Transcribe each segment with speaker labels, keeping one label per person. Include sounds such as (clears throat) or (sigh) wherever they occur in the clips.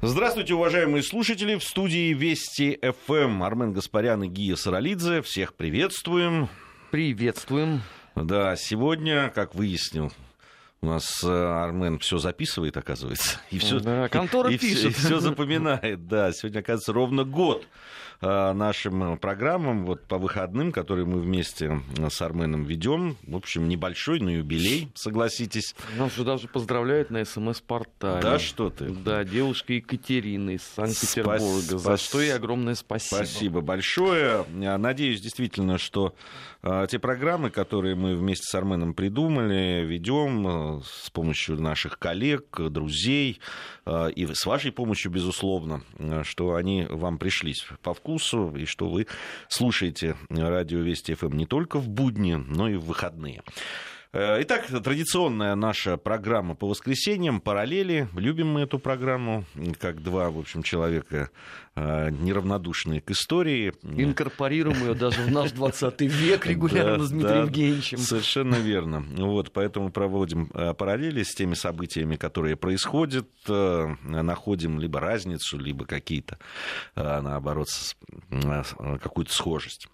Speaker 1: Здравствуйте, уважаемые слушатели. В студии Вести ФМ Армен Гаспарян и Гия Саралидзе. Всех приветствуем.
Speaker 2: Приветствуем.
Speaker 1: Да, сегодня, как выяснил у нас э, Армен все записывает, оказывается. (laughs)
Speaker 2: И все, да, контора
Speaker 1: и,
Speaker 2: пишет.
Speaker 1: И все запоминает, да. Сегодня, оказывается, ровно год Э, нашим программам вот по выходным, которые мы вместе с Арменом ведем. В общем, небольшой, но юбилей, согласитесь.
Speaker 2: Нас же даже поздравляют на СМС-портале.
Speaker 1: Да, что ты?
Speaker 2: Да, девушка Екатерина из Санкт-Петербурга. Спас... За что и огромное спасибо.
Speaker 1: Спасибо большое. Надеюсь, действительно, что э, те программы, которые мы вместе с Арменом придумали, ведем э, с помощью наших коллег, друзей и с вашей помощью, безусловно, что они вам пришлись по вкусу и что вы слушаете радио Вести ФМ не только в будни, но и в выходные. Э, итак, традиционная наша программа по воскресеньям, параллели. Любим мы эту программу, как два, в общем, человека э, неравнодушные к истории.
Speaker 2: Инкорпорируем ее даже в наш 20 век регулярно с Дмитрием Евгеньевичем.
Speaker 1: Совершенно верно. Вот, поэтому проводим э, параллели с теми событиями, которые происходят, находим либо разницу, либо какие-то, наоборот, какую-то схожесть.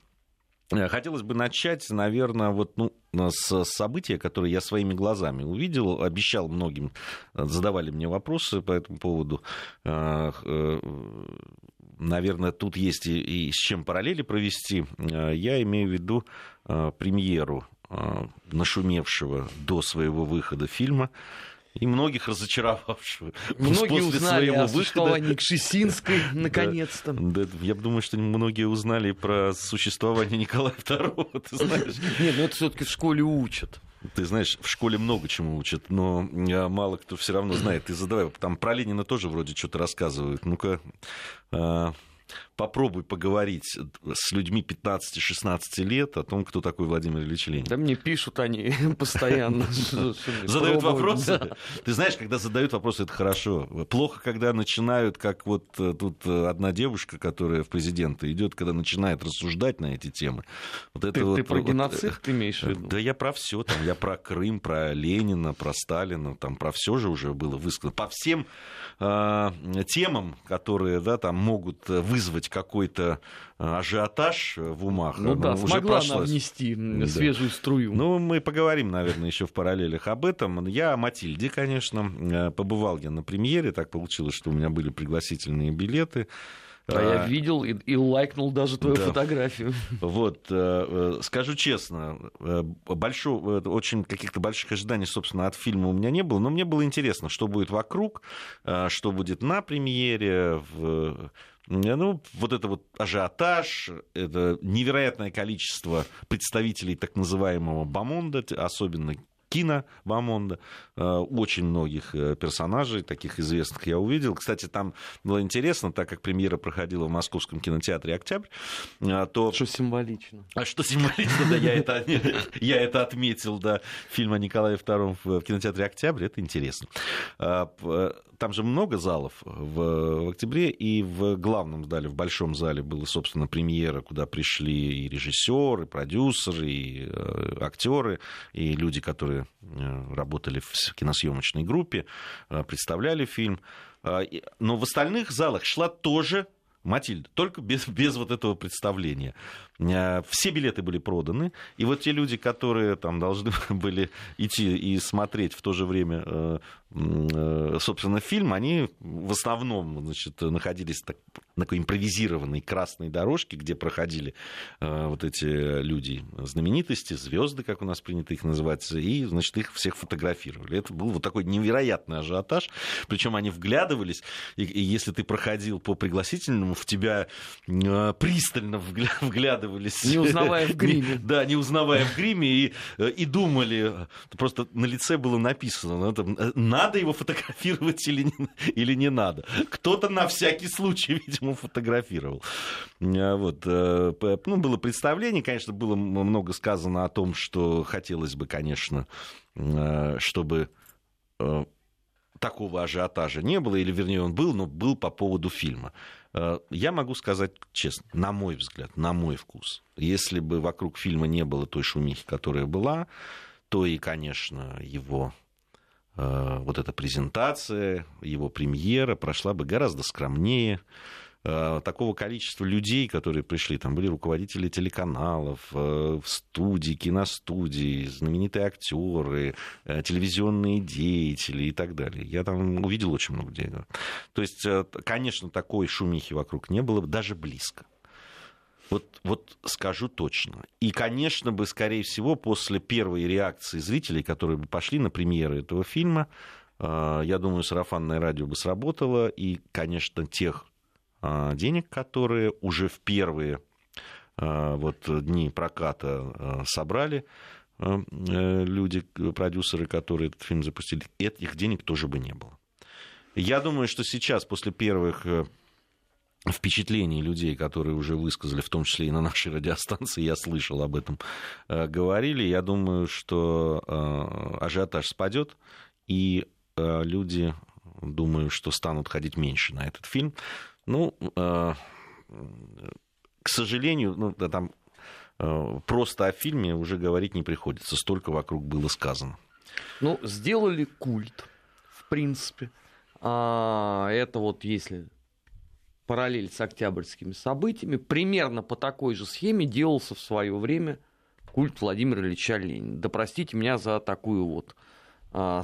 Speaker 1: Э, хотелось бы начать, наверное, вот, ну, с события, которое я своими глазами увидел. Обещал многим, э, задавали мне вопросы по этому поводу. Э, наверное, тут есть и, и с чем параллели провести. Я имею в виду премьеру нашумевшего до своего выхода фильма и многих разочаровавшего.
Speaker 2: Многие после узнали своего о существовании Кшесинской, (laughs) наконец-то.
Speaker 1: Да, да, я думаю, что многие узнали про существование Николая II, (laughs) ты знаешь.
Speaker 2: Нет, ну это все таки в школе учат.
Speaker 1: Ты знаешь, в школе много чему учат, но а, мало кто все равно знает. Ты задавай, там про Ленина тоже вроде что-то рассказывают. Ну-ка, а, попробуй поговорить с людьми 15-16 лет о том, кто такой Владимир Ильич Ленин.
Speaker 2: Да мне пишут они (laughs) постоянно. (laughs)
Speaker 1: Задают вопросы? Ты знаешь, когда задают вопросы, это хорошо. Плохо, когда начинают, как вот э, тут э, одна девушка, которая в президенты идет, когда начинает рассуждать на эти темы.
Speaker 2: Вот это ты, про геноцид ты имеешь в виду?
Speaker 1: Да я про все. Там, я про Крым, про Ленина, про Сталина. Там про все же уже было высказано. По всем э, темам, которые да, там могут вызвать вызвать какой-то э, ажиотаж в умах.
Speaker 2: Ну да, уже смогла прошлась. она внести да. свежую струю.
Speaker 1: Ну, мы поговорим, наверное, еще в параллелях об этом. Я о Матильде, конечно. Э, побывал я на премьере. Так получилось, что у меня были пригласительные билеты.
Speaker 2: А, я видел и, и лайкнул даже твою да. фотографию.
Speaker 1: Вот, э, скажу честно, большого, очень каких-то больших ожиданий, собственно, от фильма у меня не было, но мне было интересно, что будет вокруг, что будет на премьере, в ну, вот это вот ажиотаж, это невероятное количество представителей так называемого бомонда, особенно кино Бамонда, э, очень многих э, персонажей, таких известных я увидел. Кстати, там было интересно, так как премьера проходила в Московском кинотеатре «Октябрь»,
Speaker 2: э, то... Что символично.
Speaker 1: А что символично, да, я это, (laughs) я это отметил, да. Фильм о Николае II в кинотеатре «Октябрь», это интересно там же много залов в, в октябре, и в главном зале, в большом зале была, собственно, премьера, куда пришли и режиссеры, и продюсеры, и актеры, и люди, которые э, работали в киносъемочной группе, э, представляли фильм. Э, но в остальных залах шла тоже Матильда, только без, (laughs) без вот этого представления. Э, все билеты были проданы, и вот те люди, которые там должны (laughs) были идти и смотреть в то же время, э, э, собственно, фильм, они в основном значит, находились так, на такой импровизированной красной дорожке, где проходили вот эти люди, знаменитости, звезды, как у нас принято их называть, и, значит, их всех фотографировали. Это был вот такой невероятный ажиотаж, причем они вглядывались, и, и если ты проходил по пригласительному, в тебя пристально вглядывались оглядывались.
Speaker 2: Не узнавая в (laughs) гриме.
Speaker 1: Да, не узнавая в гриме, и, э, и думали, просто на лице было написано, ну, э, надо его фотографировать или не, (laughs) или не надо. Кто-то на всякий случай, (laughs) видимо, фотографировал. А вот. Э, ну, было представление, конечно, было много сказано о том, что хотелось бы, конечно, чтобы такого ажиотажа не было, или вернее он был, но был по поводу фильма. Э, я могу сказать честно, на мой взгляд, на мой вкус, если бы вокруг фильма не было той шумихи, которая была, то и, конечно, его вот эта презентация, его премьера прошла бы гораздо скромнее, Э, такого количества людей, которые пришли, там были руководители телеканалов, э, в студии, киностудии, знаменитые актеры, э, телевизионные деятели и так далее. Я там увидел очень много денег. То есть, конечно, такой шумихи вокруг не было, даже близко. Вот, вот скажу точно. И, конечно, бы, скорее всего, после первой реакции зрителей, которые бы пошли на премьеру этого фильма, я думаю, сарафанное радио бы сработало, и, конечно, тех денег, которые уже в первые а, вот дни проката а, собрали э, люди, продюсеры, которые этот фильм запустили, этих денег тоже бы не было. Я думаю, что сейчас, после первых э, впечатлений людей, которые уже высказали, в том числе и на нашей радиостанции, я слышал об этом, э, говорили, я думаю, что ажиотаж спадет, и люди, думаю, что станут ходить меньше на этот фильм. Ну, э, к сожалению, ну, да, там э, просто о фильме уже говорить не приходится. Столько вокруг было сказано.
Speaker 2: Ну, сделали культ, в принципе. А, это вот если параллель с октябрьскими событиями, примерно по такой же схеме делался в свое время культ Владимира Ильича Ленина. Да простите меня за такую вот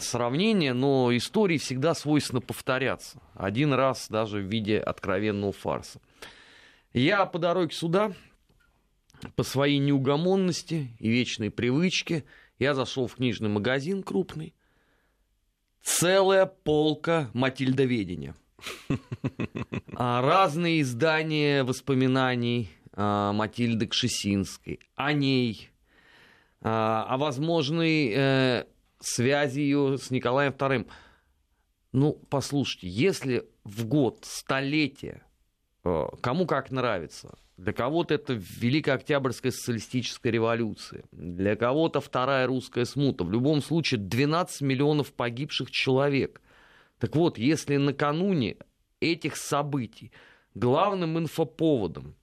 Speaker 2: сравнение, но истории всегда свойственно повторяться. Один раз даже в виде откровенного фарса. Я по дороге сюда, по своей неугомонности и вечной привычке, я зашел в книжный магазин крупный. Целая полка Матильдоведения. А, разные издания воспоминаний а, Матильды Кшесинской, о ней, о возможной э, связи ее с Николаем II. Ну, послушайте, если в год столетие, э, кому как нравится, для кого-то это Великая Октябрьская социалистическая революция, для кого-то Вторая русская смута, в любом случае 12 миллионов погибших человек. Так вот, если накануне этих событий главным инфоповодом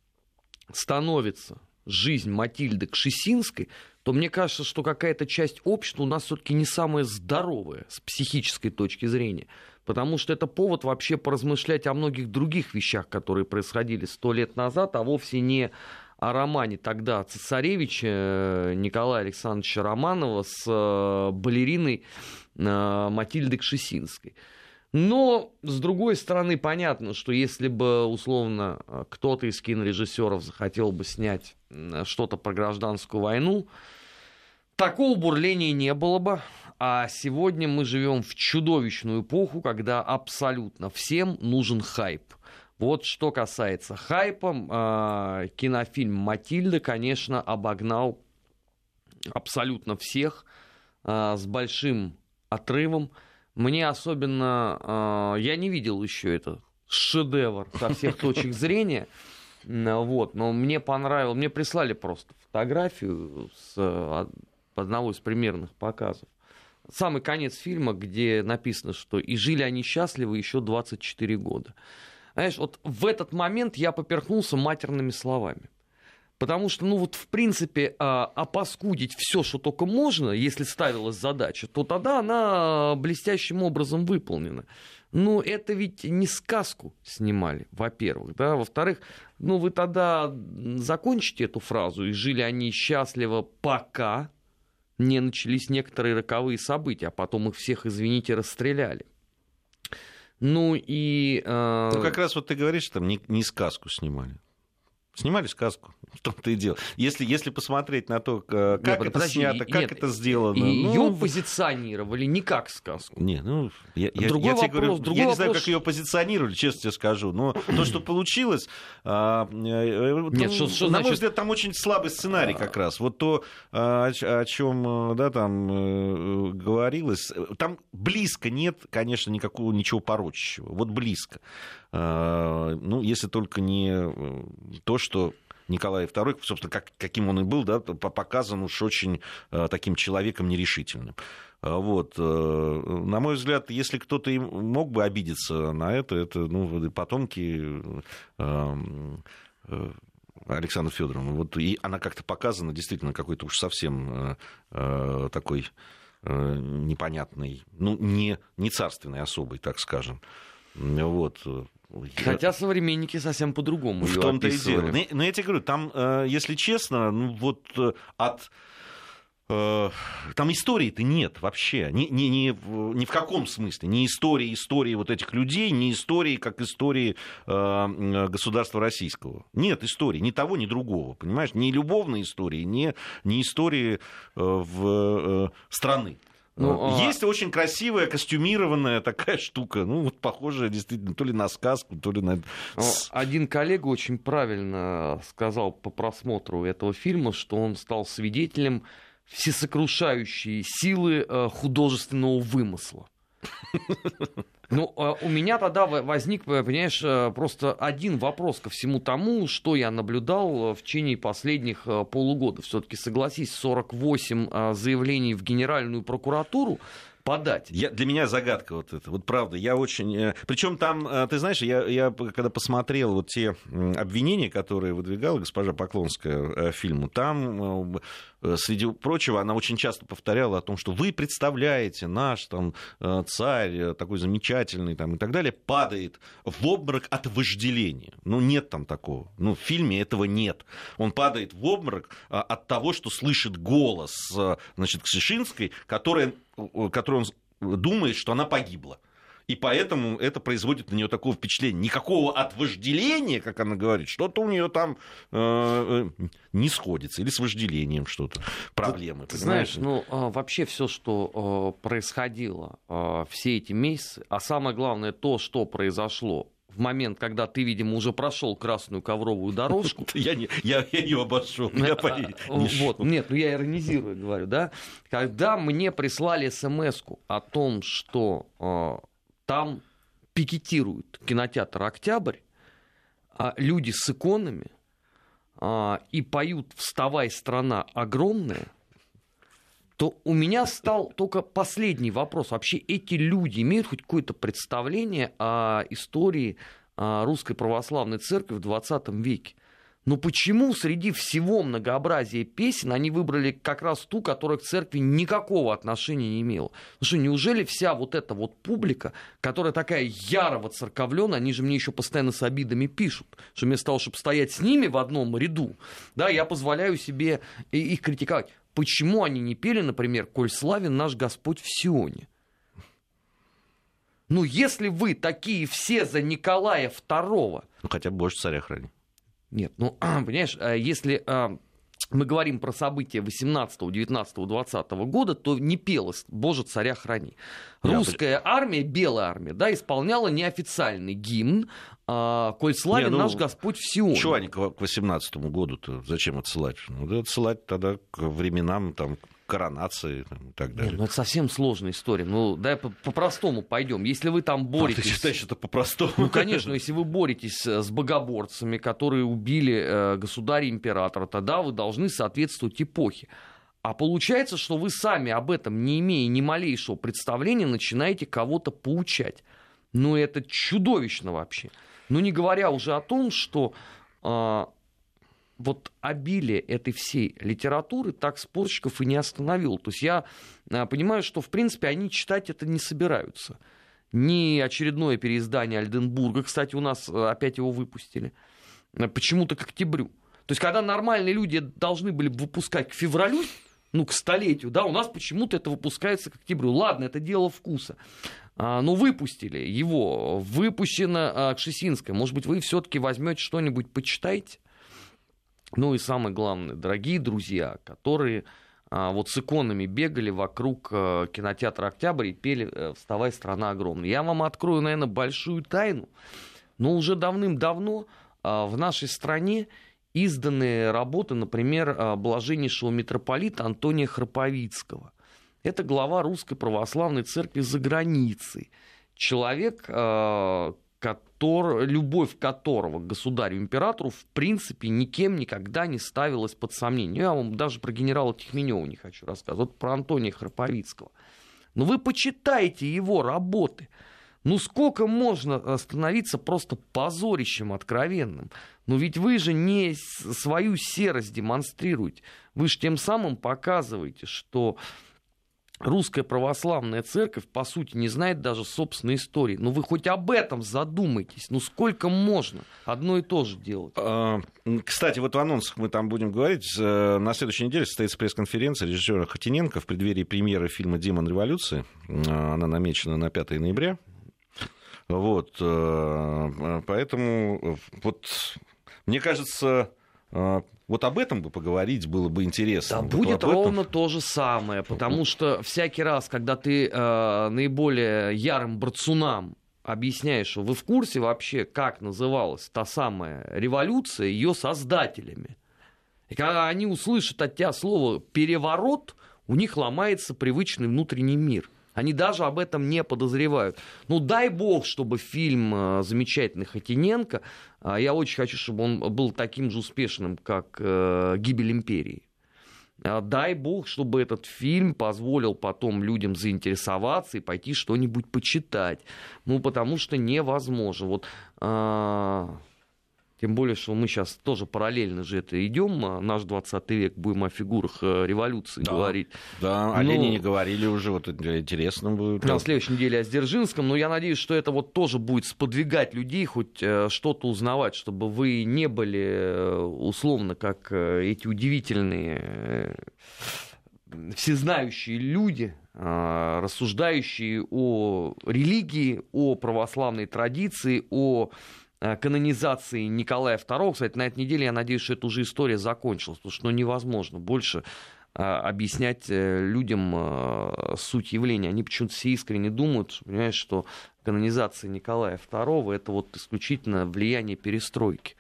Speaker 2: становится жизнь Матильды Кшесинской, то мне кажется, что какая-то часть общества у нас все-таки не самая здоровая с психической точки зрения. Потому что это повод вообще поразмышлять о многих других вещах, которые происходили сто лет назад, а вовсе не о романе тогда цесаревича э, Николая Александровича Романова с э, балериной э, Матильдой Кшесинской. Но, с другой стороны, понятно, что если бы, условно, кто-то из кинорежиссеров захотел бы снять что-то про гражданскую войну, Такого бурления не было бы. А сегодня мы живем в чудовищную эпоху, когда абсолютно всем нужен хайп. Вот что касается хайпа, э, кинофильм «Матильда», конечно, обогнал абсолютно всех э, с большим отрывом. Мне особенно... Э, я не видел еще это шедевр со всех (laughs) точек зрения. Вот, но мне понравилось, мне прислали просто фотографию с одного из примерных показов. Самый конец фильма, где написано, что и жили они счастливо еще 24 года. Знаешь, вот в этот момент я поперхнулся матерными словами. Потому что, ну вот, в принципе, а, опаскудить все, что только можно, если ставилась задача, то тогда она блестящим образом выполнена. Но это ведь не сказку снимали, во-первых. Да? Во-вторых, ну вы тогда закончите эту фразу, и жили они счастливо пока, не начались некоторые роковые события, а потом их всех, извините, расстреляли. Ну и...
Speaker 1: Э... Ну как раз вот ты говоришь, там не, не сказку снимали. Снимали сказку, в том-то и дело. Если, если посмотреть на то, как нет, это подожди, снято, как нет, это сделано.
Speaker 2: Ее ну... позиционировали не как сказку.
Speaker 1: Не, ну, я, другой я, вопрос, тебе говорю, другой я не знаю, как ее позиционировали, честно тебе скажу, но то, что получилось, а, э, нет, что, что на мой взгляд, там очень слабый сценарий как раз. Вот то, а, о, о чем да, там э, говорилось, там близко нет, конечно, никакого ничего порочащего. Вот близко. А, ну, если только не э, то, что Николай II, собственно, как, каким он и был, да, показан уж очень э, таким человеком нерешительным. А, вот. Э, на мой взгляд, если кто-то мог бы обидеться на это, это ну, потомки Александра Федоровна. Вот, и она как-то показана действительно какой-то уж совсем такой непонятной, ну, не, не царственной особой, так скажем. Вот.
Speaker 2: Хотя современники совсем по-другому
Speaker 1: В том-то и дело. Но, но я тебе говорю, там, если честно, ну вот от Э, там истории-то нет вообще. Ни, ни, ни, ни в каком смысле. Ни истории, истории вот этих людей, ни истории, как истории э, государства российского. Нет истории ни того, ни другого. Понимаешь? Ни любовной истории, ни, ни истории э, в, э, страны. Ну, а Есть а... очень красивая, костюмированная такая (laughs) штука. Ну, вот похожая действительно то ли на сказку, то ли на...
Speaker 2: Ну, один коллега очень правильно сказал по просмотру этого фильма, что он стал свидетелем всесокрушающие силы э, художественного вымысла. (laughs) Ну, э, у меня тогда возник, понимаешь, э, просто один вопрос ко всему тому, что я наблюдал в течение последних полугода. Все-таки, согласись, 48 заявлений в Генеральную прокуратуру подать.
Speaker 1: Я, для меня загадка вот это. Вот правда, я очень... Э, Причем там, э, ты знаешь, я, я когда посмотрел вот те обвинения, которые выдвигала госпожа Поклонская э, фильму, там среди прочего, она очень часто повторяла о том, что вы представляете, наш там царь такой замечательный там, и так далее, падает в обморок от вожделения. Ну, нет там такого. Ну, в фильме этого нет. Он падает в обморок от того, что слышит голос, значит, Ксишинской, которая которую он думает, что она погибла. И поэтому это производит на нее такое впечатление. Никакого от вожделения, как она говорит, что-то у нее там э, э не сходится. Или с вожделением что-то. Проблемы.
Speaker 2: Ты, знаешь, ну а, вообще все, что э, происходило э, все эти месяцы, а самое главное то, что произошло в момент, когда ты, видимо, уже прошел красную ковровую дорожку. (laughs)
Speaker 1: Я, не, я, я ее обошел. (laughs)
Speaker 2: Вот, нет, ну я иронизирую, говорю, да. Когда мне прислали смс о том, что э, там пикетируют кинотеатр «Октябрь», а люди с иконами а, и поют «Вставай, страна огромная», то у меня стал только последний вопрос. Вообще эти люди имеют хоть какое-то представление о истории русской православной церкви в 20 веке? Но почему среди всего многообразия песен они выбрали как раз ту, которая к церкви никакого отношения не имела? Ну что, неужели вся вот эта вот публика, которая такая яро воцерковленная, они же мне еще постоянно с обидами пишут, что вместо того, чтобы стоять с ними в одном ряду, да, я позволяю себе их критиковать. Почему они не пели, например, «Коль славен наш Господь в Сионе»? Ну, если вы такие все за Николая II...
Speaker 1: Ну, хотя бы больше царя храни.
Speaker 2: Нет, ну, (clears throat) понимаешь, э, если э, мы говорим про события 18, 19, 20 года, то не пелось «Боже, царя храни». Русская армия, белая армия, да, исполняла неофициальный гимн а, «Коль славен не, ну, наш Господь в Сионе».
Speaker 1: Чего они к 18 году-то зачем отсылать? Ну, отсылать тогда к временам там, коронации и так далее. Нет,
Speaker 2: ну это совсем сложная история. Ну, давай по-простому пойдем. Если вы там боретесь... А ты
Speaker 1: считаешь, это по-простому?
Speaker 2: Ну, конечно, если вы боретесь э, с богоборцами, которые убили э, государя-императора, тогда вы должны соответствовать эпохе. А получается, что вы сами об этом, не имея ни малейшего представления, начинаете кого-то поучать. Ну, это чудовищно вообще. Ну, не говоря уже о том, что э, вот обилие этой всей литературы так спорщиков и не остановил. То есть я а, понимаю, что, в принципе, они читать это не собираются. Ни очередное переиздание Альденбурга, кстати, у нас а, опять его выпустили, а, почему-то к октябрю. То есть, когда нормальные люди должны были выпускать к февралю, ну, к столетию, да, у нас почему-то это выпускается к октябрю. Ладно, это дело вкуса. А, ну, выпустили его, выпущено а, Кшесинское. Может быть, вы все-таки возьмете что-нибудь, почитаете? Ну и самое главное, дорогие друзья, которые а, вот с иконами бегали вокруг а, кинотеатра «Октябрь» и пели э, «Вставай, страна огромная». Я вам открою, наверное, большую тайну, но уже давным-давно а, в нашей стране изданы работы, например, блаженнейшего митрополита Антония Храповицкого. Это глава Русской Православной Церкви за границей. Человек, который, любовь которого к государю-императору в принципе никем никогда не ставилась под сомнение. Я вам даже про генерала Тихменева не хочу рассказывать, вот про Антония Храповицкого. Но вы почитайте его работы. Ну сколько можно становиться просто позорищем откровенным? Ну ведь вы же не свою серость демонстрируете. Вы же тем самым показываете, что русская православная церковь, по сути, не знает даже собственной истории. Ну, вы хоть об этом задумайтесь. Ну, сколько можно одно и то же делать? А,
Speaker 1: кстати, вот в анонсах мы там будем говорить. Э, на следующей неделе состоится пресс-конференция режиссера Хатиненко в преддверии премьеры фильма «Демон революции». Э, она намечена на 5 ноября. Вот, э, поэтому вот, мне кажется, вот об этом бы поговорить было бы интересно.
Speaker 2: Да, вот будет ровно то же самое, потому что всякий раз, когда ты э, наиболее ярым борцунам объясняешь, что вы в курсе вообще, как называлась та самая революция ее создателями. И когда они услышат от тебя слово «переворот», у них ломается привычный внутренний мир. Они даже об этом не подозревают. Ну, дай бог, чтобы фильм э, замечательный Хатиненко, а, я очень хочу, чтобы он был таким же успешным, как э, «Гибель империи». А, дай бог, чтобы этот фильм позволил потом людям заинтересоваться и пойти что-нибудь почитать. Ну, потому что невозможно. Вот а, тем более, что мы сейчас тоже параллельно же это идем, а наш 20 век будем о фигурах э, революции да, говорить.
Speaker 1: Да, о но... Ленине говорили уже, вот интересно будет.
Speaker 2: На следующей неделе о Сдержинском, но я надеюсь, что это вот тоже будет сподвигать людей, хоть э, что-то узнавать, чтобы вы не были э, условно как эти удивительные всезнающие люди, рассуждающие о религии, о православной традиции, о канонизации Николая II. Кстати, на этой неделе я надеюсь, что эта уже история закончилась, потому что ну, невозможно больше э, объяснять э, людям суть явления. Они почему-то все искренне думают, понимаешь, что канонизация Николая II это вот исключительно влияние перестройки.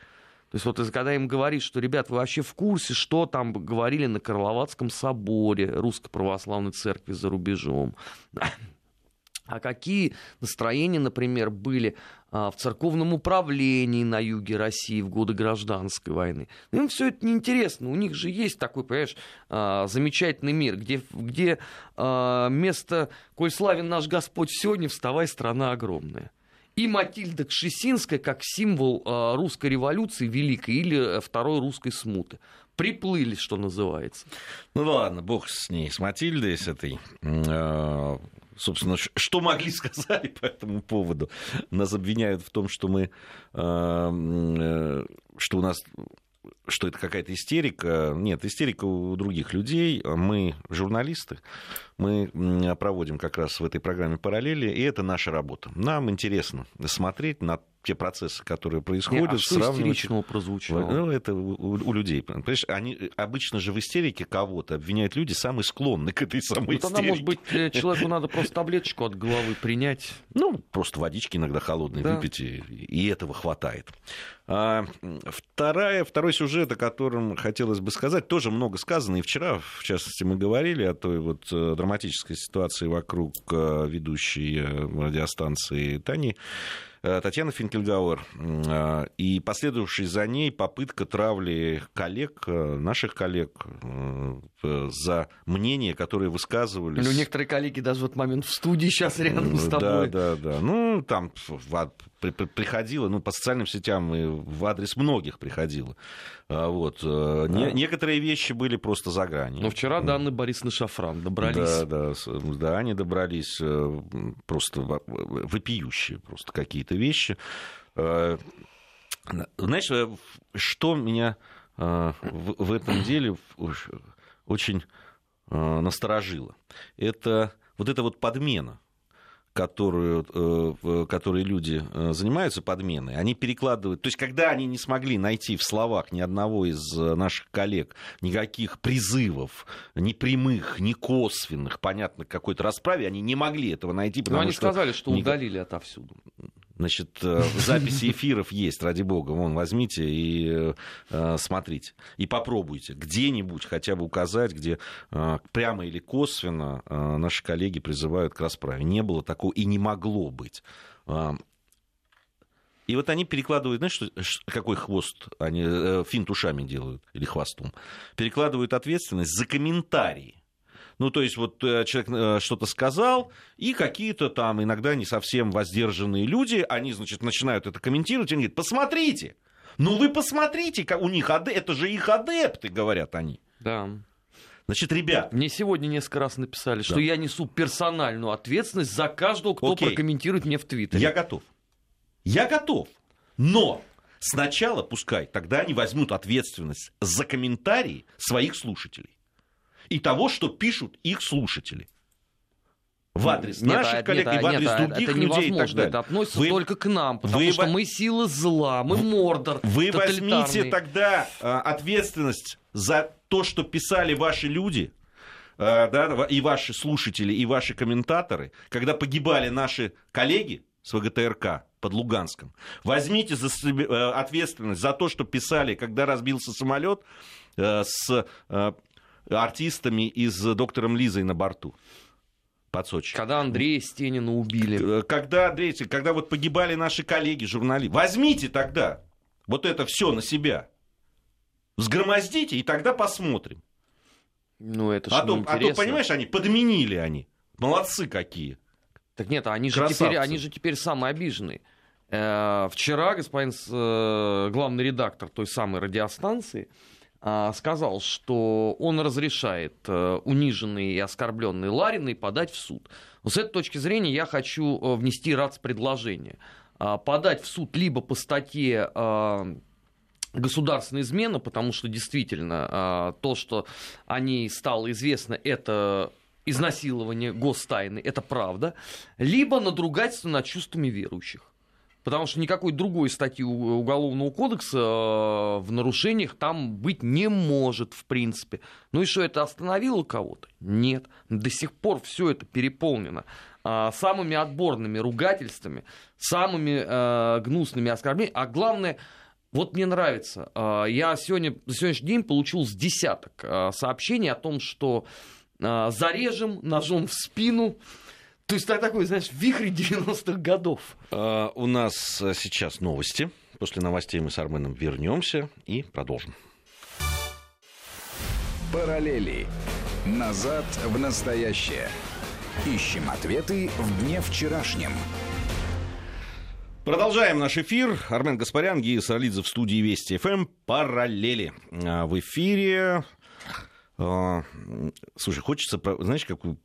Speaker 2: То есть вот когда им говорит, что, ребят, вы вообще в курсе, что там говорили на Карловацком соборе Русской Православной Церкви за рубежом, (laughs) а какие настроения, например, были в церковном управлении на юге России в годы гражданской войны. Им все это неинтересно. У них же есть такой, понимаешь, а, замечательный мир, где, где а, место, коль славен наш Господь сегодня, вставай, страна огромная. И Матильда Кшесинская как символ русской революции великой или второй русской смуты. Приплыли, что называется.
Speaker 1: Ну ладно, бог с ней, с Матильдой, с этой собственно, что могли (laughs) сказать по этому поводу. Нас обвиняют в том, что мы, а, э, что у нас что это какая-то истерика. Нет, истерика у других людей. Мы журналисты, мы проводим как раз в этой программе параллели, и это наша работа. Нам интересно смотреть на те процессы, которые происходят,
Speaker 2: Не, а что сравнивать... прозвучало?
Speaker 1: Ну, это у, у людей. Понимаешь, они обычно же в истерике кого-то обвиняют люди, самые склонные к этой самой ну,
Speaker 2: тогда, может быть, э, человеку надо просто таблеточку от головы принять.
Speaker 1: Ну, просто водички иногда холодной да. выпить, и, и этого хватает. А, вторая, второй сюжет, о котором хотелось бы сказать, тоже много сказано. И вчера, в частности, мы говорили о той вот э, драматической ситуации вокруг э, ведущей радиостанции Тани Э, Татьяна Финкельгауэр э, и последовавшая за ней попытка травли коллег, э, наших коллег, за мнения, которые высказывались.
Speaker 2: Ну, некоторые коллеги даже в этот момент в студии сейчас рядом с тобой.
Speaker 1: Да, да, да. Ну, там приходило, ну, по социальным сетям и в адрес многих приходило. А, вот. Да. Не, некоторые вещи были просто за гранью.
Speaker 2: Но вчера данные Борис на Шафран добрались.
Speaker 1: Да, да, да, они добрались просто вопиющие просто какие-то вещи. А, знаешь, э, что меня в этом деле очень насторожило? Это вот эта вот подмена которую, э, которые люди э, занимаются подменой, они перекладывают... То есть, когда они не смогли найти в словах ни одного из э, наших коллег никаких призывов, ни прямых, ни косвенных, понятно, к какой-то расправе, они не могли этого найти,
Speaker 2: потому Но они что... сказали, что удалили отовсюду.
Speaker 1: Значит, э, записи (laughs) эфиров есть, ради бога. Вон, возьмите и э, смотрите. И попробуйте где-нибудь хотя бы указать, где э, прямо или косвенно э, наши коллеги призывают к расправе. Не было такого и не могло быть. И вот они перекладывают, знаешь, что, какой хвост они э, финт ушами делают или хвостом? Перекладывают ответственность за комментарии ну, то есть вот э, человек э, что-то сказал, и какие-то там иногда не совсем воздержанные люди, они, значит, начинают это комментировать, и они говорят, посмотрите, ну вы посмотрите, у них адепты, это же их адепты, говорят они.
Speaker 2: Да.
Speaker 1: Значит, ребят...
Speaker 2: Мне сегодня несколько раз написали, да. что я несу персональную ответственность за каждого, кто Окей. прокомментирует мне в Твиттере.
Speaker 1: Я готов. Я готов. Но сначала пускай тогда они возьмут ответственность за комментарии своих слушателей. И того, что пишут их слушатели в адрес нет, наших коллег нет, и в адрес нет, других
Speaker 2: это
Speaker 1: людей и так далее.
Speaker 2: Это относится вы, только к нам, потому вы, что мы силы зла, мы Мордор.
Speaker 1: Вы возьмите тогда а, ответственность за то, что писали ваши люди, а, да, и ваши слушатели, и ваши комментаторы, когда погибали наши коллеги с ВГТРК под Луганском. Возьмите за себе, э, ответственность за то, что писали, когда разбился самолет э, с э, артистами и с доктором Лизой на борту под Сочи.
Speaker 2: Когда Андрея Стенина убили.
Speaker 1: Э, когда, Андрей, когда вот погибали наши коллеги, журналисты. Возьмите тогда вот это все на себя. Сгромоздите, и тогда посмотрим.
Speaker 2: Ну, это
Speaker 1: а, то, а то, понимаешь, они подменили они. Молодцы какие.
Speaker 2: Так нет, они же, теперь, они же теперь самые обиженные. Э, вчера господин э, главный редактор той самой радиостанции сказал, что он разрешает э, униженный и оскорбленный Лариной подать в суд. С этой точки зрения я хочу э, внести РАЦ предложение. А, подать в суд либо по статье а, государственная измена, потому что действительно то, что о ней стало известно, это изнасилование гостайны, это правда, либо надругательство над чувствами верующих потому что никакой другой статьи Уголовного кодекса э, в нарушениях там быть не может, в принципе. Ну и что, это остановило кого-то? Нет. До сих пор все это переполнено а, самыми отборными ругательствами, самыми э, гнусными оскорблениями, а главное, вот мне нравится, э, я сегодня, за сегодняшний день получил с десяток сообщений о том, что зарежем ножом в спину, то есть так такой, знаешь, вихрь 90-х годов.
Speaker 1: А, у нас э, сейчас новости. После новостей мы с Арменом вернемся и продолжим.
Speaker 3: Параллели. Назад в настоящее. Ищем ответы в дне вчерашнем.
Speaker 1: Продолжаем наш эфир. Армен Гаспарян, Гия Саралидзе в студии Вести ФМ. Параллели. А, в эфире а, Слушай, хочется, знаешь, какую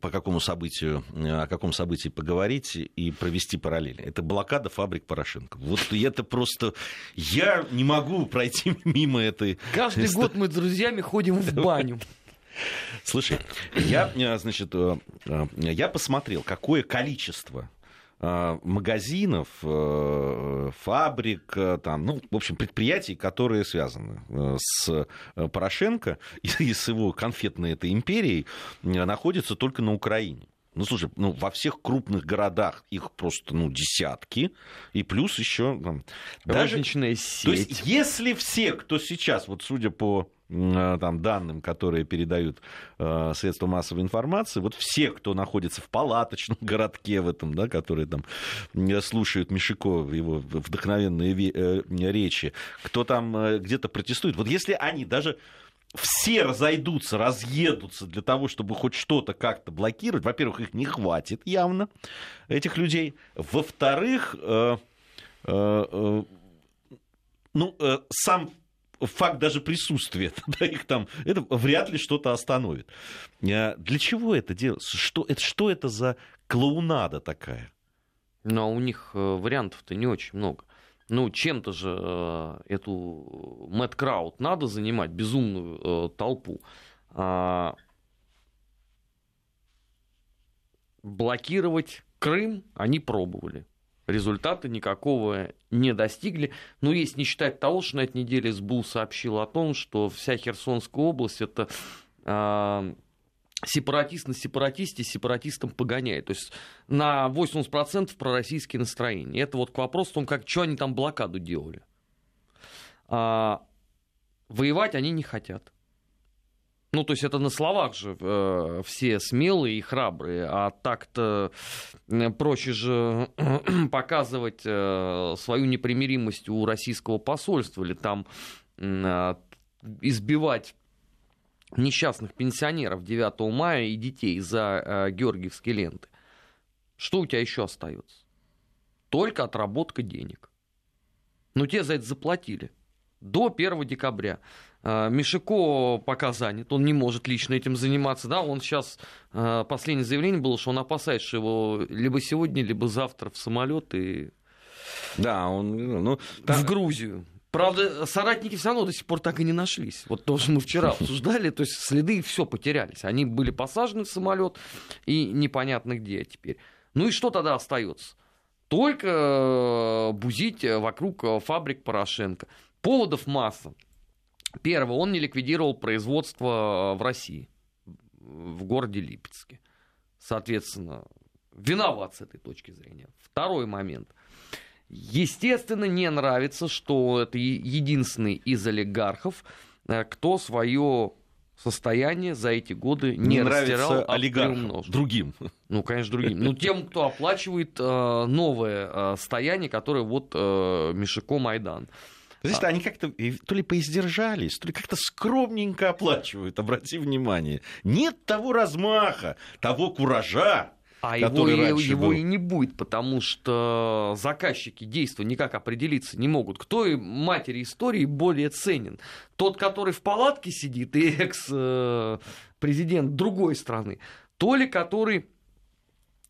Speaker 1: по какому событию, о каком событии поговорить и провести параллель. Это блокада фабрик Порошенко. Вот это просто... Я не могу пройти (laughs) мимо этой...
Speaker 2: Каждый год мы с друзьями ходим в баню.
Speaker 1: Слушай, я, э, значит, э, э, я посмотрел, какое количество Э, магазинов, э, фабрик, э, там, ну, в общем, предприятий, которые связаны с Порошенко (laughs) и с его конфетной этой империей, находятся только на Украине. Ну, слушай, ну, во всех крупных городах их просто, ну, десятки, и плюс еще там...
Speaker 2: Даже, сеть.
Speaker 1: То есть, если все, кто сейчас, вот судя по Э, там, данным, которые передают э, средства массовой информации, вот все, кто находится в палаточном (laughs) городке в этом, да, которые там слушают Мишико в его вдохновенные э, речи, кто там э, где-то протестует, вот если они даже все разойдутся, разъедутся для того, чтобы хоть что-то как-то блокировать, во-первых, их не хватит явно, этих людей, во-вторых, э, э, э ну, э, сам факт даже присутствия (laughs) да, их там, это вряд ли что-то остановит. Э, для чего это делать? Что это, что это за клоунада такая?
Speaker 2: Ну, а у них э, вариантов-то не очень много. Ну, чем-то же э, эту Мэтт Краут надо занимать, безумную толпу. А, блокировать Крым они пробовали результата никакого не достигли. Но если не считать того, что на этой неделе СБУ сообщил о том, что вся Херсонская область это э, сепаратист на сепаратисте сепаратистам погоняет. То есть на 80% пророссийские настроения. Это вот к вопросу о том, как, что они там блокаду делали. А, воевать они не хотят. Ну, то есть это на словах же э, все смелые и храбрые, а так-то проще же (clears throat) показывать э, свою непримиримость у российского посольства или там э, избивать несчастных пенсионеров 9 мая и детей за э, георгиевские ленты. Что у тебя еще остается? Только отработка денег. Ну, тебе за это заплатили. до 1 декабря. А, Мишико пока занят, он не может лично этим заниматься, да, он сейчас, а, последнее заявление было, что он опасается, что его либо сегодня, либо завтра в самолет и
Speaker 1: да, он, ну,
Speaker 2: в Грузию. Правда, соратники все равно до сих пор так и не нашлись. Вот то, что мы вчера (laughs) обсуждали, то есть следы все потерялись. Они были посажены в самолет и непонятно где теперь. Ну и что тогда остается? Только э, бузить вокруг э, фабрик Порошенко. Поводов масса. Первое, он не ликвидировал производство э, в России, в городе Липецке. Соответственно, виноват с этой точки зрения. Второй момент. Естественно, не нравится, что это единственный из олигархов, э, кто свое состояние за эти годы не, не растирал,
Speaker 1: а олигархам, другим.
Speaker 2: Ну, конечно, другим. Ну, тем, кто оплачивает э, новое э, стояние, которое вот э, Мишико Майдан.
Speaker 1: Знаешь, а. они как-то то ли поиздержались, то ли как-то скромненько оплачивают, обрати внимание. Нет того размаха, того куража,
Speaker 2: а его, его был. и не будет, потому что заказчики действия никак определиться не могут. Кто и матери истории более ценен? Тот, который в палатке сидит и экс-президент другой страны, то ли который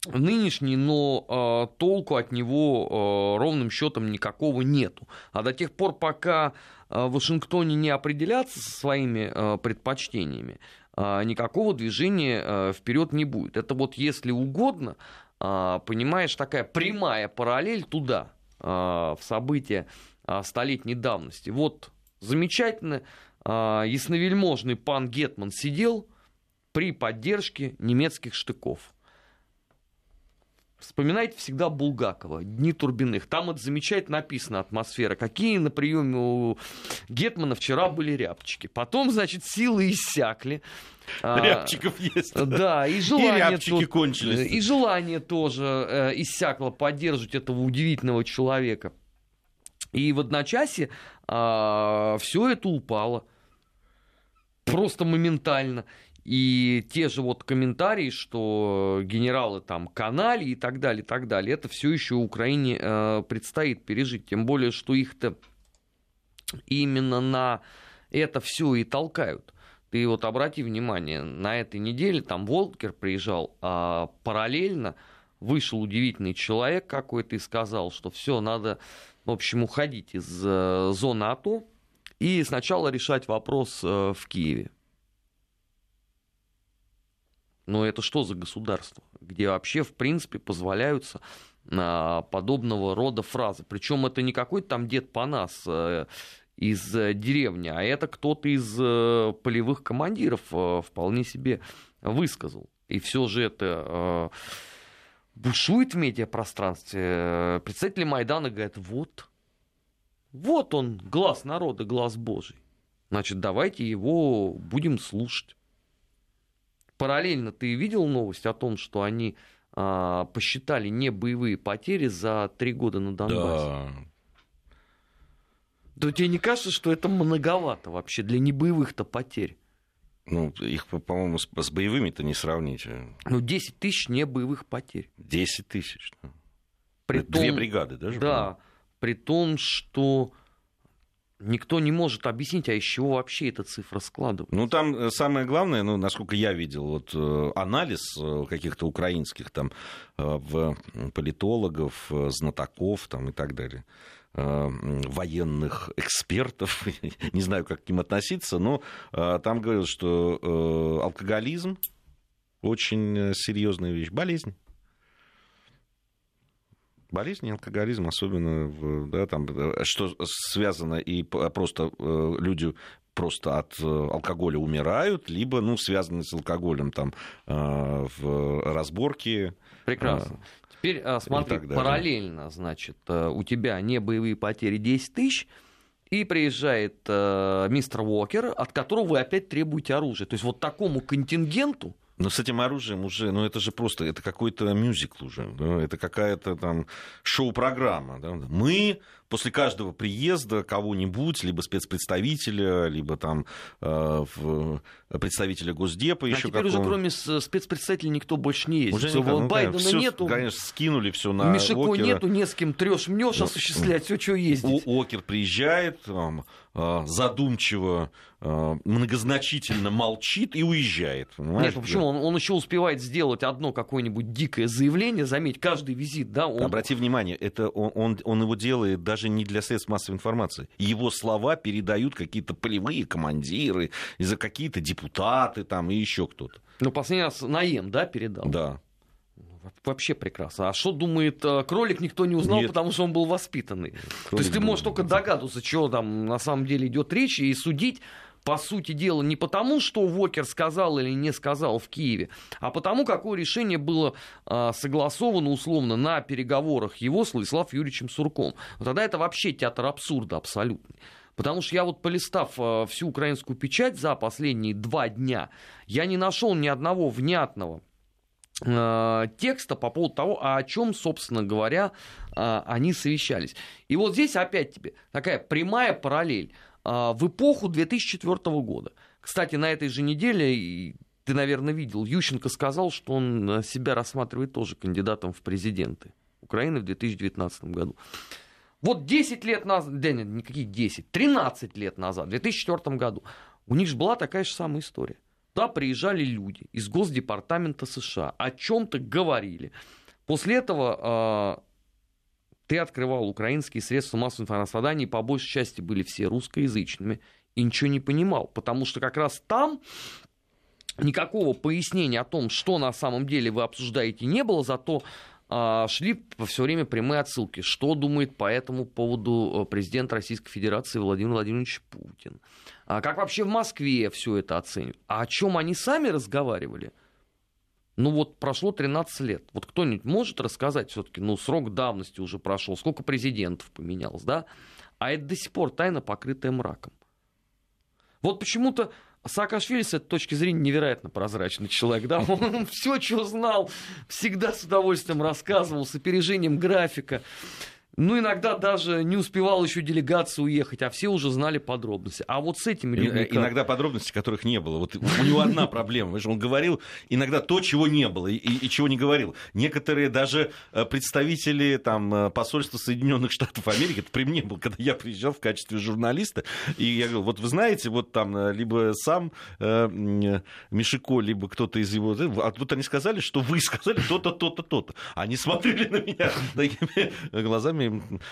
Speaker 2: нынешний, но э, толку от него э, ровным счетом никакого нету. А до тех пор, пока э, в Вашингтоне не определятся со своими э, предпочтениями, а, никакого движения а, вперед не будет. Это вот, если угодно, а, понимаешь, такая прямая параллель туда, в события столетней давности. Вот замечательно, ясновельможный пан Гетман сидел при поддержке немецких штыков. Вспоминайте всегда Булгакова, Дни Турбиных. Там это замечательно написано, атмосфера. Какие на приеме у Гетмана вчера были рябчики. Потом, значит, силы иссякли.
Speaker 1: А, Рябчиков есть.
Speaker 2: Да, и желание,
Speaker 1: и тут, кончились.
Speaker 2: И желание тоже э, иссякло поддерживать этого удивительного человека. И в одночасье а, все это упало. Просто моментально. И те же вот комментарии, что генералы там канали и так далее, и так далее, это все еще Украине э, предстоит пережить. Тем более, что их-то именно на это все и толкают. Ты вот обрати внимание, на этой неделе там Волкер приезжал, а параллельно вышел удивительный человек какой-то и сказал, что все, надо, в общем, уходить из э, зоны АТО и сначала решать вопрос э, в Киеве. Но это что за государство, где вообще, в принципе, позволяются а, подобного рода фразы. Причем это не какой-то там дед Панас э, из э, деревни, а это кто-то из э, полевых командиров вполне себе высказал. И все же это бушует в медиапространстве. Представители Майдана говорят, вот, вот он, глаз народа, глаз Божий. Значит, давайте его будем слушать. Параллельно ты видел новость о том, что они а, посчитали не боевые потери за три года на Донбассе? Да. Да тебе не кажется, что это многовато вообще для небоевых-то потерь?
Speaker 1: Ну, их, по-моему, с, с боевыми-то не сравнить.
Speaker 2: Ну, 10 тысяч небоевых потерь.
Speaker 1: 10 тысяч.
Speaker 2: При
Speaker 1: Две том, бригады даже?
Speaker 2: Да, было. при том, что Никто не может объяснить, а из чего вообще эта цифра складывается.
Speaker 1: Ну, там э, самое главное, ну, насколько я видел, вот э, анализ э, каких-то украинских там в политологов, знатоков там и так далее военных экспертов, (laughs) не знаю, как к ним относиться, но там говорилось, что алкоголизм очень серьезная вещь, болезнь болезни, алкоголизм, особенно в, да, там, э, что связано и просто э, люди просто от э, алкоголя умирают, либо ну, связаны с алкоголем там, в разборке.
Speaker 2: Прекрасно. Теперь смотри, параллельно, значит, у тебя не боевые потери 10 тысяч, и приезжает э, мистер Уокер, от которого вы опять требуете оружие. То есть вот такому контингенту
Speaker 1: Но с этим оружием уже, ну это же просто, это какой-то мюзикл уже, да? это какая-то там шоу-программа. Да? Мы после каждого приезда кого-нибудь, либо спецпредставителя, либо там э, представителя Госдепа.
Speaker 2: А
Speaker 1: еще
Speaker 2: теперь уже кроме спецпредставителей никто больше не ездит.
Speaker 1: Уже никак, ну,
Speaker 2: Байдена
Speaker 1: всё,
Speaker 2: нету.
Speaker 1: Конечно, скинули все на
Speaker 2: Мишико
Speaker 1: Окера.
Speaker 2: нету, не с кем трешь, мнешь,
Speaker 1: Ну,
Speaker 2: осуществлять все, что ездить.
Speaker 1: Окер приезжает, там, э, задумчиво, э, многозначительно молчит и уезжает. понимаешь?
Speaker 2: Нет, почему? Он, он еще успевает сделать одно какое-нибудь дикое заявление. Заметь, каждый визит, да, он...
Speaker 1: Обрати внимание, это он, он, он его делает даже не для средств массовой информации. Его слова передают какие-то полевые командиры, из-за какие-то депутаты там и еще кто-то.
Speaker 2: Ну, последний раз Наем, да, передал?
Speaker 1: Да.
Speaker 2: Во- Вообще прекрасно. А что думает э, кролик, никто не узнал,
Speaker 1: Нет.
Speaker 2: потому что он был воспитанный. То
Speaker 1: Кролик
Speaker 2: есть ты можешь только догадываться, что там на самом деле идет речь, и судить, по сути дела, не потому, что Вокер сказал или не сказал в Киеве, а потому, какое решение было э, согласовано условно на переговорах его с Владиславом Юрьевичем Сурком. Вот тогда это вообще театр абсурда абсолютный. Потому что я вот полистав э, всю украинскую печать за последние два дня, я не нашел ни одного внятного э, текста по поводу того, а о чем, собственно говоря, они совещались. И вот здесь опять тебе такая прямая параллель. Э, В эпоху 2004 года, кстати, на этой же неделе, ты, наверное, видел, Ющенко сказал, что он э, себя рассматривает тоже кандидатом в президенты Украины в 2019 году. Вот 10 лет назад, да нет, никакие 10, 13 лет назад, в 2004 году, у них же была такая же самая история. Туда приезжали люди из Госдепартамента США, о чем-то говорили. После этого э, ты открывал украинские средства массовой информации, по большей части были все русскоязычными, и ничего не понимал, потому что как раз там никакого пояснения о том, что на самом деле вы обсуждаете, не было, зато а, шли все время прямые отсылки. Что думает по этому поводу э, президент Российской Федерации Владимир Владимирович Путин? А как вообще в Москве все это оценивают? А о чем они сами разговаривали? Ну вот прошло 13 лет. Вот кто-нибудь может рассказать все-таки, ну срок давности уже прошел, сколько президентов поменялось, да? А это до сих пор тайна, покрытая мраком. Вот почему-то Саакашвили с этой точки зрения невероятно прозрачный человек, да, он (laughs) все, что знал, всегда с удовольствием рассказывал, с опережением графика. Ну, иногда даже не успевал еще делегация уехать, а все уже знали подробности. А вот с этими людьми...
Speaker 1: Иногда подробностей, которых не было. Вот у него одна проблема. Он говорил иногда то, чего не было и, и чего не говорил. Некоторые даже э, представители там, э, посольства Соединенных Штатов Америки, это при мне был, когда я приезжал в качестве журналиста, и я говорил, вот вы знаете, вот там э, либо сам э, Мишико, либо кто-то из его... А вот они сказали, что вы сказали то-то, то-то, то-то. Они смотрели на меня такими глазами.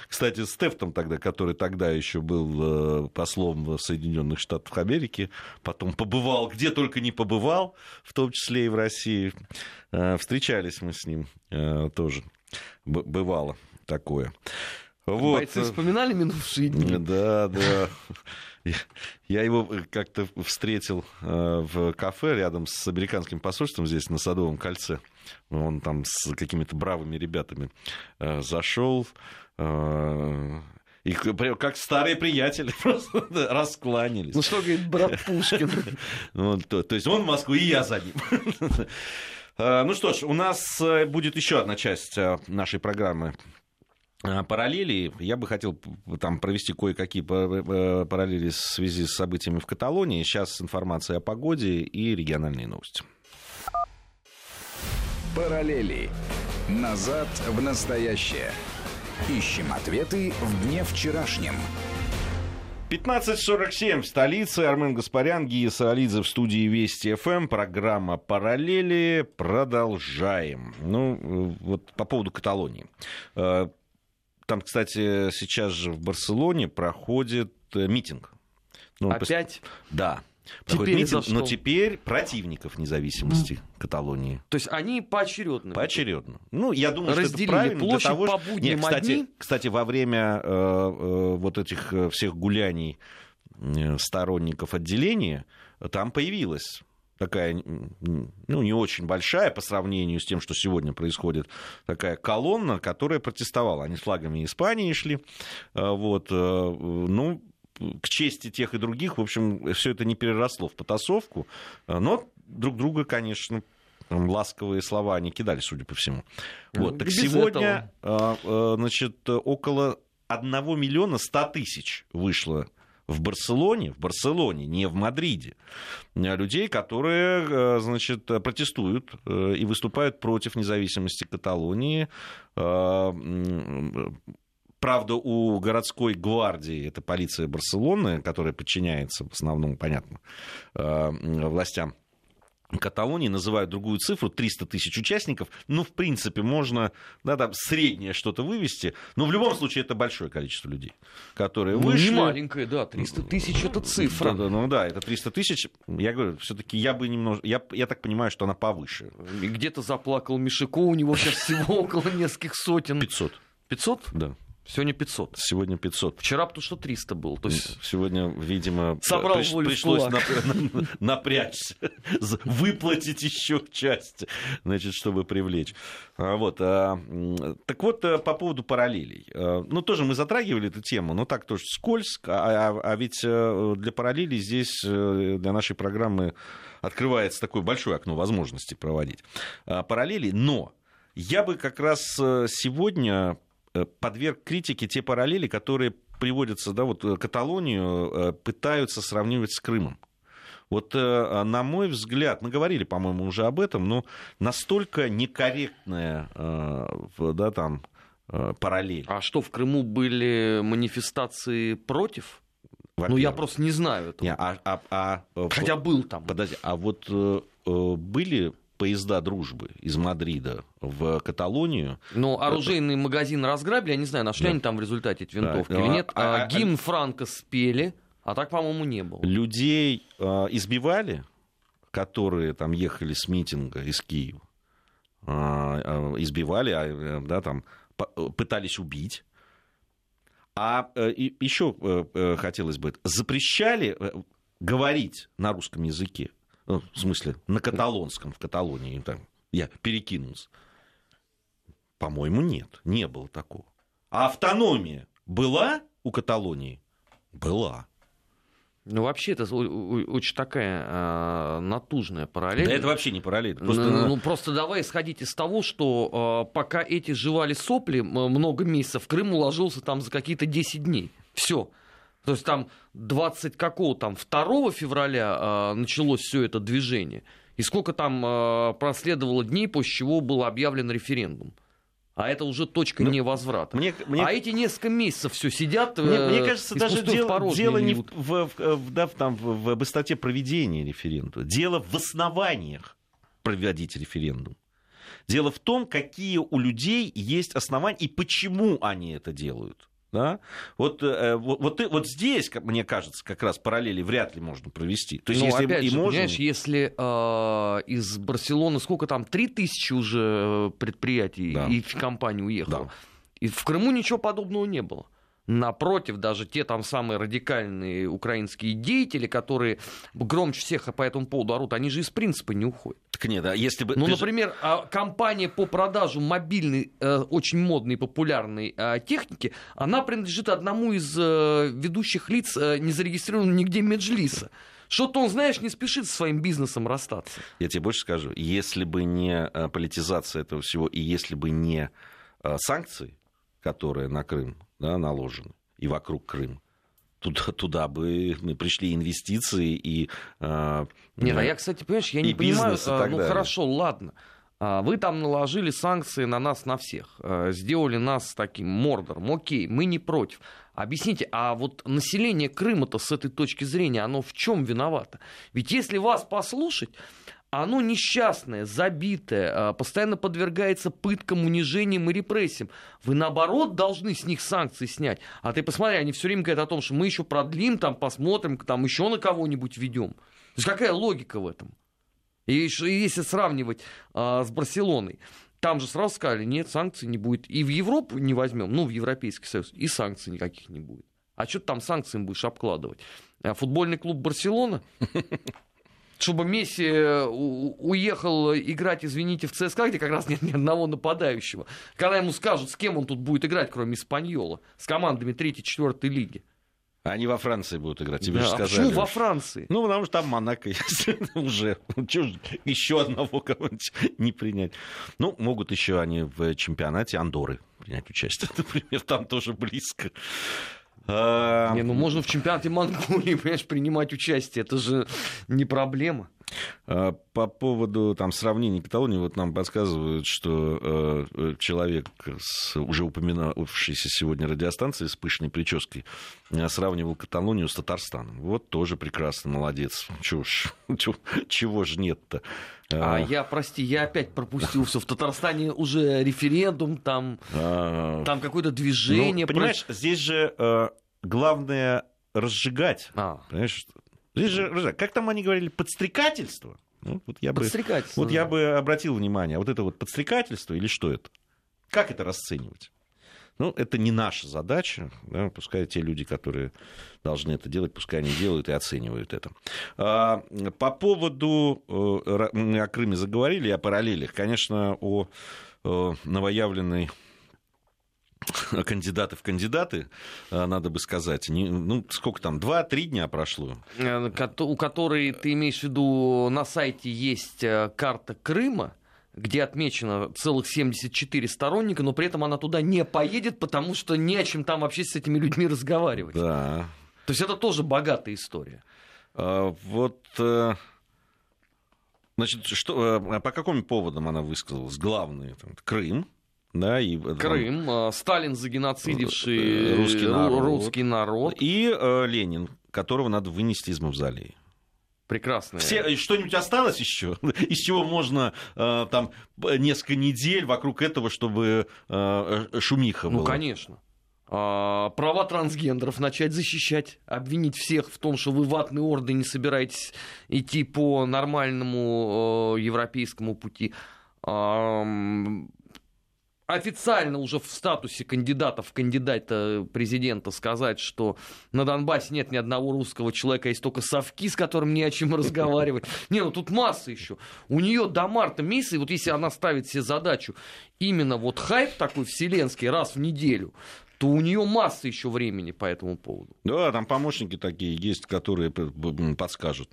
Speaker 1: Кстати, Стеф там тогда, который тогда еще был э, послом в Соединенных Штатах Америки, потом побывал, где только не побывал, в том числе и в России. Э, Встречались мы с ним э, тоже. Бывало такое. Вот.
Speaker 2: Бойцы вспоминали минувшие дни? (laughs)
Speaker 1: Да, да. Я его как-то встретил в кафе рядом с американским посольством здесь, на Садовом кольце. Он там с какими-то бравыми ребятами зашел. Э, И как старые приятели (laughs) просто да, раскланялись.
Speaker 2: Ну что говорит брат Пушкин? (laughs)
Speaker 1: Вот, то, то есть он в Москву, и я за ним. (laughs) Э, Ну что ж, у нас э, будет еще одна часть нашей программы параллели. Я бы хотел там провести кое-какие пар- параллели в связи с событиями в Каталонии. Сейчас информация о погоде и региональные новости.
Speaker 3: Параллели. Назад в настоящее. Ищем ответы в дне вчерашнем.
Speaker 1: 15.47 в столице. Армен Гаспарян, Гия Саалидзе в студии Вести ФМ. Программа «Параллели». Продолжаем. Ну, вот по поводу Каталонии. Э, Там, кстати, сейчас же в Барселоне проходит э, митинг. Ну, пос-
Speaker 2: Опять?
Speaker 1: Да.
Speaker 2: Теперь
Speaker 1: Проходит митинг, но
Speaker 2: что?
Speaker 1: теперь противников независимости Каталонии.
Speaker 2: То есть они поочередно.
Speaker 1: Поочередно. Ну, я думаю, что
Speaker 2: Разделили
Speaker 1: это правильно
Speaker 2: площадь
Speaker 1: для того,
Speaker 2: по
Speaker 1: что-
Speaker 2: будням
Speaker 1: Нет, кстати,
Speaker 2: одни.
Speaker 1: кстати, во время э, э, вот этих э, всех гуляний э, сторонников отделения там появилась такая, ну, не очень большая по сравнению с тем, что сегодня происходит, такая колонна, которая протестовала. Они с флагами Испании шли. Э, Вот, ну, к чести тех и других, в общем, все это не переросло в потасовку, э, но друг друга, конечно, ласковые слова не кидали, судя по всему.
Speaker 2: Ну,
Speaker 1: Вот. Так
Speaker 2: без
Speaker 1: сегодня, э, э, значит, около 1 миллиона 100 тысяч вышло в Барселоне, в Барселоне, не в Мадриде, людей, которые, значит, протестуют и выступают против независимости Каталонии. Правда, у городской гвардии, это полиция Барселоны, которая подчиняется в основном, понятно, э, властям Каталонии, называют другую цифру, 300 тысяч участников. Ну, в принципе, можно да, там, среднее что-то вывести. Но в любом случае это большое количество людей, которые
Speaker 2: Ну,
Speaker 1: вышли.
Speaker 2: не маленькая, да, 300 тысяч это цифра.
Speaker 1: Да, да, ну да, это 300 тысяч. Я говорю, все-таки я бы немножко... Я, я так понимаю, что она повыше.
Speaker 2: Где-то заплакал Мишико, у него сейчас всего (laughs) около нескольких сотен.
Speaker 1: 500,
Speaker 2: 500?
Speaker 1: да.
Speaker 2: Сегодня 500.
Speaker 1: Сегодня 500.
Speaker 2: Вчера потому что 300 было. То есть
Speaker 1: Сегодня, видимо,
Speaker 2: Собрал
Speaker 1: приш-
Speaker 2: волю
Speaker 1: пришлось нап- (laughs) напрячься, (laughs) выплатить еще часть, значит, чтобы привлечь. А, Вот. а, Так вот, а, по поводу параллелей. А, Ну, тоже мы затрагивали эту тему, но так тоже скользко. А, а- а ведь э, для параллелей здесь, э, для нашей программы, открывается такое большое окно возможностей проводить параллели. Но я бы как раз э, сегодня э, подверг критике те параллели, которые приводятся, да, вот э, Каталонию э, пытаются сравнивать с Крымом. Вот, э, на мой взгляд, мы говорили, по-моему, уже об этом, но настолько некорректная, э, да, там, э, параллель.
Speaker 2: А что, в Крыму были манифестации против? Ну, я просто не знаю этого.
Speaker 1: Не, а- а- а, э,
Speaker 2: Хотя был там.
Speaker 1: Подожди, а вот э, э, были поезда дружбы из Мадрида в Каталонию?
Speaker 2: Но оружейный магазин разграбили, я не знаю, нашли
Speaker 1: Да.
Speaker 2: они там в результате эти
Speaker 1: Да,
Speaker 2: винтовки
Speaker 1: ну,
Speaker 2: или
Speaker 1: а-
Speaker 2: нет.
Speaker 1: а-
Speaker 2: А
Speaker 1: а-
Speaker 2: гимн Франко спели, а так, по-моему, не было.
Speaker 1: Людей э, избивали, которые там ехали с митинга из Киева, А, а, избивали, а, э, да, там э, пытались убить. А э, еще э, э, хотелось бы, запрещали э, говорить на русском языке, Ну, в смысле, на каталонском в Каталонии, там, я перекинулся. По-моему, нет, не было такого. А автономия была у Каталонии? Была.
Speaker 2: Ну, вообще, это очень такая а, натужная параллель.
Speaker 1: Да это вообще не параллель. Просто,
Speaker 2: ну, ну, просто давай исходить из того, что э, пока эти жевали сопли много месяцев, Крым уложился там за какие-то 10 дней. Все. То есть там 20 какого там 2 февраля э, началось все это движение. И сколько там э, проследовало дней, после чего был объявлен референдум. А это уже точка
Speaker 1: Ну,
Speaker 2: невозврата.
Speaker 1: мне, мне,
Speaker 2: А эти несколько месяцев все сидят.
Speaker 1: мне,
Speaker 2: э,
Speaker 1: мне кажется, даже дело, дело не в, в- в- да, там, в, в быстроте проведения референдума. Дело в основаниях проводить референдум. Дело в том, какие у людей есть основания и почему они это делают. Да? Вот, э, вот, вот, вот здесь, мне кажется, как раз параллели вряд ли можно провести. То есть,
Speaker 2: ну,
Speaker 1: если
Speaker 2: опять
Speaker 1: и
Speaker 2: же,
Speaker 1: можно...
Speaker 2: понимаешь, если э, из Барселоны сколько там, 3000 уже предприятий
Speaker 1: Да.
Speaker 2: и компаний уехало.
Speaker 1: Да.
Speaker 2: И в Крыму ничего подобного не было. Напротив, даже те там самые радикальные украинские деятели, которые громче всех по этому поводу орут, они же из принципа не уходят.
Speaker 1: Так нет, а если бы...
Speaker 2: Ну,
Speaker 1: ты же-
Speaker 2: например, а, компания по продажу мобильной, э, очень модной и популярной э, техники, она принадлежит одному из э, ведущих лиц, э, не зарегистрированного нигде Меджлиса. Что-то он, знаешь, не спешит со своим бизнесом расстаться.
Speaker 1: Я тебе больше скажу, если бы не политизация этого всего, и если бы не санкции, которые на Крым да, наложены, и вокруг Крыма, туда, туда бы мы пришли инвестиции и... э,
Speaker 2: Нет, а я, кстати, понимаешь, я не понимаю,
Speaker 1: бизнес,
Speaker 2: а, ну
Speaker 1: далее.
Speaker 2: хорошо, ладно. А, Вы там наложили санкции на нас, на всех, а, сделали нас таким мордором, окей, мы не против. Объясните, а вот население Крыма-то с этой точки зрения, оно в чем виновато? Ведь если вас послушать, оно несчастное, забитое, а, постоянно подвергается пыткам, унижениям и репрессиям. Вы, наоборот, должны с них санкции снять. А ты посмотри, они все время говорят о том, что мы еще продлим, там, посмотрим, там еще на кого-нибудь ведем. То есть какая логика в этом? И если сравнивать а, с Барселоной, там же сразу сказали, нет, санкций не будет. И в Европу не возьмем, ну, в Европейский Союз, и санкций никаких не будет. А что ты там санкциями будешь обкладывать? А футбольный клуб Барселона? Чтобы Месси э, уехал играть, извините, в ЦСКА, где как раз нет ни одного нападающего. Когда ему скажут, с кем он тут будет играть, кроме Испаньола, с командами 3-4 лиги.
Speaker 1: Они во Франции будут играть, тебе
Speaker 2: Да,
Speaker 1: же
Speaker 2: а
Speaker 1: сказали.
Speaker 2: почему во. Франции?
Speaker 1: Ну, потому что там Монако (laughs) есть уже. Ну, еще одного кого-нибудь не принять. Ну, могут еще они в чемпионате Андоры принять участие, (laughs) например. Там тоже близко. А,
Speaker 2: Не, ну можно в чемпионате Монголии, (laughs) понимаешь, принимать участие. Это же не проблема.
Speaker 1: А, По поводу там, сравнений Каталонии, вот нам подсказывают, что э, человек с уже упоминавшейся сегодня радиостанции с пышной прической э, сравнивал Каталонию с Татарстаном. Вот тоже прекрасно, молодец. Чего ж, (laughs) чего, ж нет-то?
Speaker 2: А я, прости, я опять пропустился. В Татарстане уже референдум, там,
Speaker 1: а,
Speaker 2: там какое-то движение.
Speaker 1: ну, понимаешь, здесь же э, главное разжигать.
Speaker 2: А,
Speaker 1: Понимаешь? Здесь же, как там они говорили, подстрекательство? Ну, вот я бы... Вот я бы обратил внимание, а вот это вот подстрекательство или что это? Как это расценивать? Ну, это не наша задача. Да, пускай те люди, которые должны это делать, пускай они делают и оценивают это. А, по поводу... э, Мы о Крыме заговорили, о параллелях. Конечно, о э, новоявленной кандидаты в кандидаты, э, надо бы сказать. Не- ну, сколько там, два-три дня прошло.
Speaker 2: Э, кото- у которой, ты имеешь в виду, на сайте есть э, карта Крыма, где отмечено целых 74 сторонника, но при этом она туда не поедет, потому что не о чем там вообще с этими людьми разговаривать.
Speaker 1: Да,
Speaker 2: То есть это тоже богатая история.
Speaker 1: А, Вот, э, значит, что, э, по каким поводам она высказалась? Главное, там, Крым, да, и... э, там,
Speaker 2: Крым, э, Сталин загеноцидивший
Speaker 1: Э, русский
Speaker 2: ру-
Speaker 1: народ.
Speaker 2: русский народ.
Speaker 1: И э, Ленин, которого надо вынести из мавзолея.
Speaker 2: Прекрасная.
Speaker 1: Все, э, что-нибудь осталось еще? (laughs) Из чего можно э, там несколько недель вокруг этого, чтобы э, э, шумиха
Speaker 2: Ну,
Speaker 1: была?
Speaker 2: конечно. А, права трансгендеров начать защищать, обвинить всех в том, что вы ватные орды не собираетесь идти по нормальному э, европейскому пути. Ам, официально уже в статусе кандидата в кандидата президента сказать, что на Донбассе нет ни одного русского человека, есть только совки, с которым не о чем разговаривать. (laughs) Не, ну тут масса еще. У нее до марта месяца, и вот если она ставит себе задачу именно вот хайп такой вселенский раз в неделю, то у нее масса еще времени по этому поводу.
Speaker 1: Да, там помощники такие есть, которые подскажут.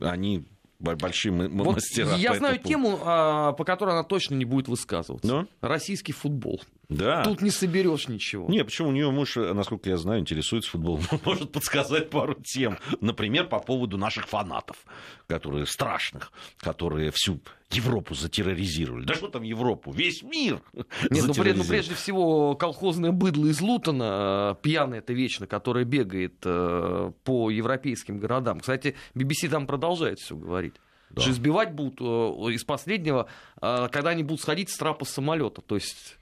Speaker 1: Они б- большие м- м-
Speaker 2: Вот я знаю
Speaker 1: этому
Speaker 2: тему, а, по которой она точно не будет высказываться.
Speaker 1: Ну?
Speaker 2: Российский футбол.
Speaker 1: Да.
Speaker 2: Тут не соберешь ничего.
Speaker 1: Не, почему у нее муж, э, насколько я знаю, интересуется футболом, (laughs) может подсказать пару тем. Например, по поводу наших фанатов, которые страшных, которые всю Европу затерроризировали. Да что там Европу? Весь мир
Speaker 2: Нет, ну, пред- ну, прежде всего колхозное быдло из Лутона, э, пьяное это вечно, которое бегает э, по европейским городам. Кстати, BBC там продолжает все говорить.
Speaker 1: Да.
Speaker 2: Что избивать будут э, из последнего, э, когда они будут сходить с трапа самолета. То есть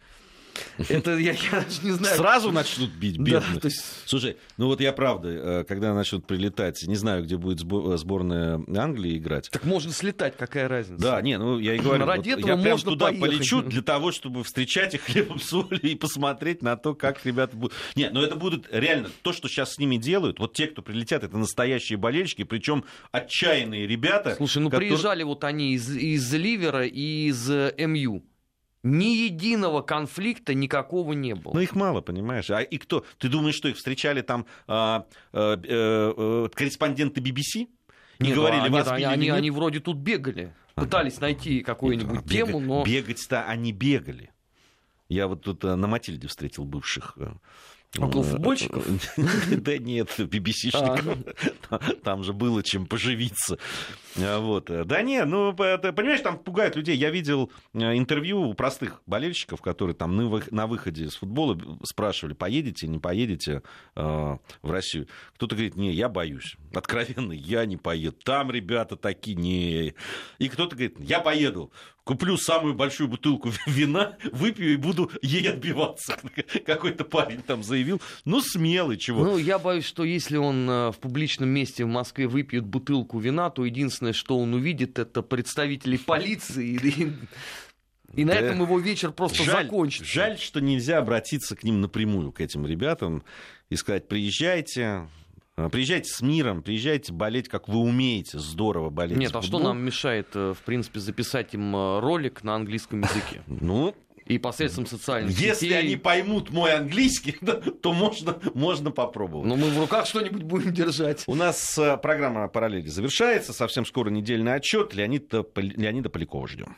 Speaker 2: это я, я даже не знаю.
Speaker 1: Сразу начнут бить
Speaker 2: Да,
Speaker 1: бедных.
Speaker 2: то есть
Speaker 1: Слушай, ну вот я правда, э, когда начнут прилетать, не знаю, где будет э, сборная Англии играть.
Speaker 2: так можно слетать, какая разница?
Speaker 1: Да, не, ну я и говорю,
Speaker 2: Ради
Speaker 1: вот
Speaker 2: этого
Speaker 1: я прям туда
Speaker 2: поехать.
Speaker 1: полечу для того, чтобы встречать их (laughs) хлебом солью и посмотреть на то, как ребята будут. Нет, но это будут реально то, что сейчас с ними делают. Вот те, кто прилетят, это настоящие болельщики, причем отчаянные ребята.
Speaker 2: Слушай, ну
Speaker 1: которые-
Speaker 2: приезжали вот они из, из Ливера и из э, МЮ. Ни единого конфликта никакого не было.
Speaker 1: Ну, их мало, понимаешь. А и кто? Ты думаешь, что их встречали там а, э, э, э, корреспонденты BBC? Не
Speaker 2: Нет,
Speaker 1: говорили,
Speaker 2: а,
Speaker 1: вас
Speaker 2: нет, они, они,
Speaker 1: нет?
Speaker 2: они вроде тут бегали. Пытались найти какую-нибудь
Speaker 1: А,
Speaker 2: тему, но...
Speaker 1: Бегать-то они бегали. Я вот тут э, на Матильде встретил бывших... э,
Speaker 2: Около
Speaker 1: э,
Speaker 2: футбольщиков? (laughs)
Speaker 1: Да нет, BBC-шников. (laughs) Там же было чем поживиться. А, Вот. Да не, ну, понимаешь, там пугают людей. Я видел э, интервью у простых болельщиков, которые там на вы- на выходе с футбола спрашивали, поедете, не поедете э, в Россию. Кто-то говорит, не, я боюсь. Откровенно, я не поеду. Там ребята такие, не. И кто-то говорит, я поеду. Куплю самую большую бутылку (laughs) вина, выпью и буду ей отбиваться. (laughs) Какой-то парень там заявил. Ну, смелый, чего.
Speaker 2: Ну, я боюсь, что если он э, в публичном месте в Москве выпьет бутылку вина, то единственное, что он увидит, это представителей полиции. (laughs) И, на этом его вечер просто
Speaker 1: жаль,
Speaker 2: закончится.
Speaker 1: жаль, что нельзя обратиться к ним напрямую, к этим ребятам, и сказать, приезжайте, приезжайте с миром, приезжайте болеть, как вы умеете, здорово болеть.
Speaker 2: Нет, а что нам мешает, э, в принципе, записать им э, ролик на английском языке? (laughs)
Speaker 1: Ну,
Speaker 2: И посредством социальных
Speaker 1: Если
Speaker 2: сетей.
Speaker 1: они поймут мой английский, (laughs) то можно, можно попробовать.
Speaker 2: Но мы в руках что-нибудь будем держать.
Speaker 1: У нас э, программа «Параллели» завершается. Совсем скоро недельный отчет. Леонида, Леонида Полякова ждем.